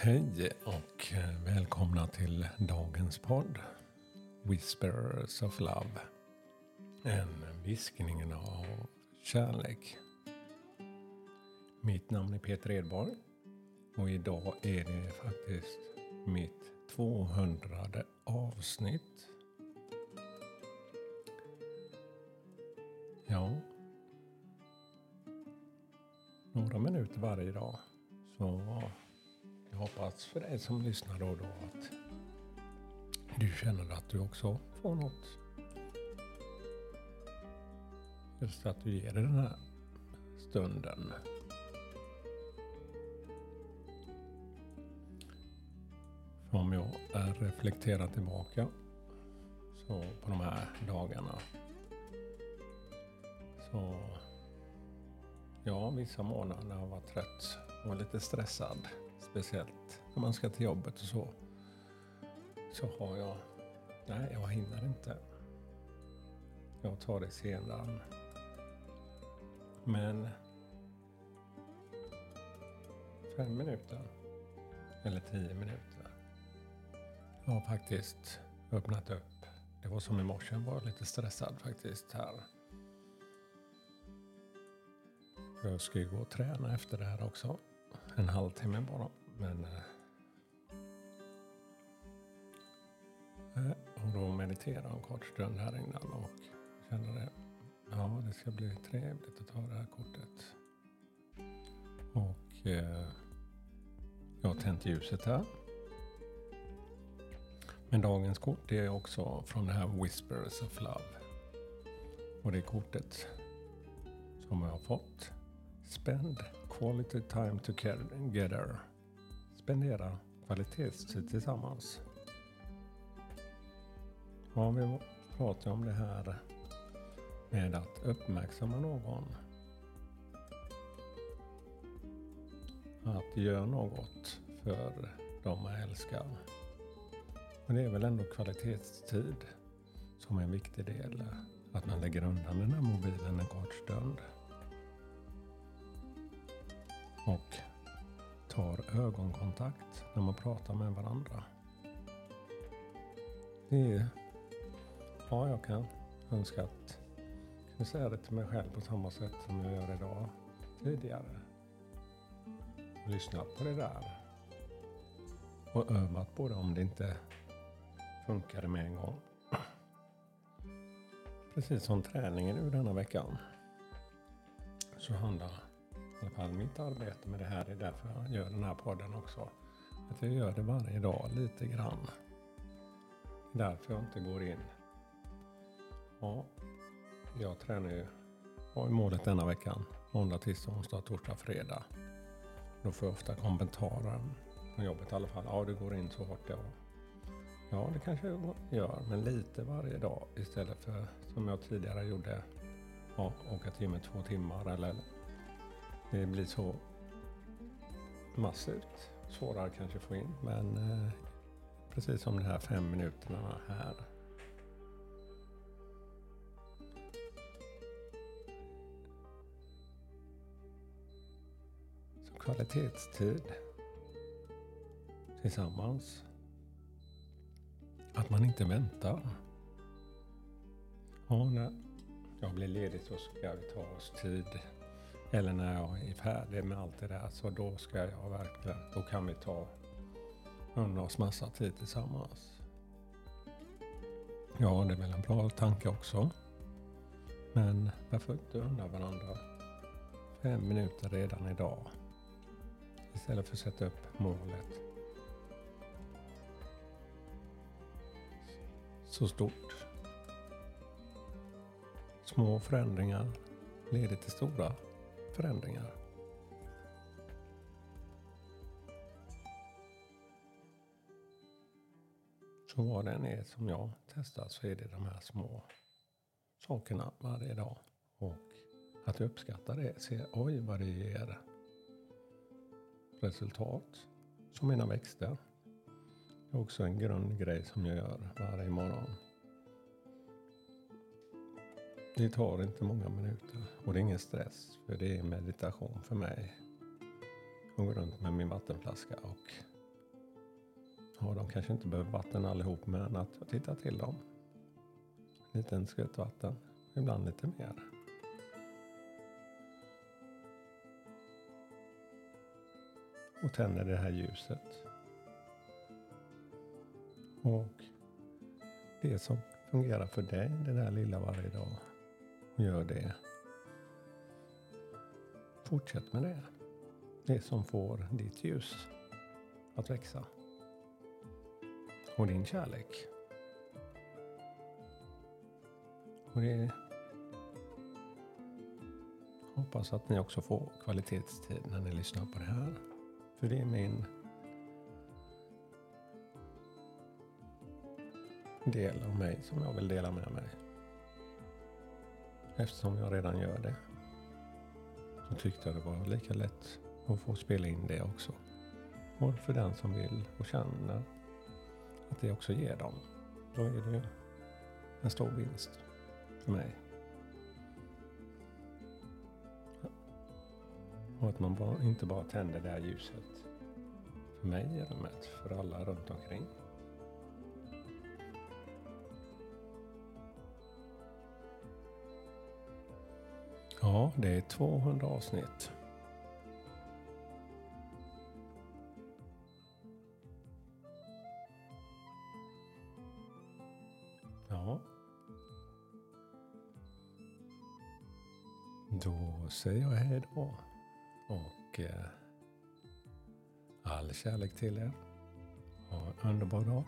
Hej och välkomna till dagens podd Whispers of Love. En viskning av kärlek. Mitt namn är Peter Edborg och idag är det faktiskt mitt 200 avsnitt. Ja, några minuter varje dag. Så jag hoppas för dig som lyssnar då och då att du känner att du också får något. Just att du ger dig den här stunden. För om jag reflekterar tillbaka så på de här dagarna så ja, vissa månader har jag varit trött och lite stressad speciellt när man ska till jobbet och så, så har jag, nej jag hinner inte. Jag tar det senare. Men fem minuter eller tio minuter. Jag har faktiskt öppnat upp. Det var som i morse, jag var lite stressad faktiskt här. Jag ska ju gå och träna efter det här också. En halvtimme bara. Men... Eh, eh och då mediterade en kort stund här innan och kände det. Ja, det ska bli trevligt att ta det här kortet. Och eh, jag har tänt ljuset här. Men dagens kort är också från det här Whispers of Love. Och det kortet som jag har fått. Spänd quality time together spendera kvalitetstid tillsammans. Ja, vi pratar om det här med att uppmärksamma någon. Att göra något för de man älskar. Men det är väl ändå kvalitetstid som är en viktig del. Att man lägger undan den här mobilen en kort stund. Och tar ögonkontakt när man pratar med varandra. Det är, ja, jag kan önska att jag kunde säga det till mig själv på samma sätt som jag gör idag tidigare. Lyssnat på det där och övat på det om det inte funkade med en gång. Precis som träningen nu denna veckan så handlar i alla fall mitt arbete med det här. det är därför jag gör den här podden också. Att jag gör det varje dag lite grann. Det är därför jag inte går in. Ja, jag tränar ju. Vad är målet denna veckan? Måndag, tisdag, onsdag, torsdag, fredag. Då får jag ofta kommentarer från jobbet i alla fall. Ja, det går in så hårt. Ja, ja det kanske jag gör, men lite varje dag istället för som jag tidigare gjorde. Ja, åka till gymmet två timmar eller det blir så massivt. Svårare kanske att få in, men eh, precis som de här fem minuterna här. Så kvalitetstid tillsammans. Att man inte väntar. Ja, när jag blir ledig så ska vi ta oss tid eller när jag är färdig med allt det där så då ska jag verkligen, då kan vi ta unna oss massa tid tillsammans. Ja, det är väl en bra tanke också. Men varför inte unna varandra fem minuter redan idag? Istället för att sätta upp målet så stort. Små förändringar leder till stora förändringar. Så vad den är som jag testar så är det de här små sakerna varje dag. Och att uppskatta det, se oj vad det ger resultat. Som mina växter. Det är också en grundgrej som jag gör varje morgon. Det tar inte många minuter och det är ingen stress för det är meditation för mig. Jag går runt med min vattenflaska och ja, de kanske inte behöver vatten allihop men att tittar till dem. En liten skvätt vatten, ibland lite mer. Och tänder det här ljuset. Och det som fungerar för dig, det där lilla varje dag. Gör det. Fortsätt med det. Det som får ditt ljus att växa. Och din kärlek. Och det hoppas att ni också får kvalitetstid när ni lyssnar på det här. För det är min del av mig som jag vill dela med mig. Eftersom jag redan gör det. Så tyckte jag det var lika lätt att få spela in det också. Och för den som vill och känner att det också ger dem. Då är det en stor vinst för mig. Och att man bara, inte bara tänder det här ljuset för mig i rummet, för alla runt omkring. Ja, det är 200 avsnitt. Ja. Då säger jag hej då. Och eh, all kärlek till er. Ha en underbar dag.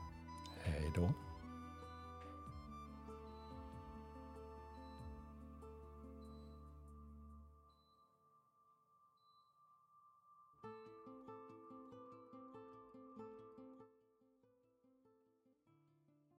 Hej då.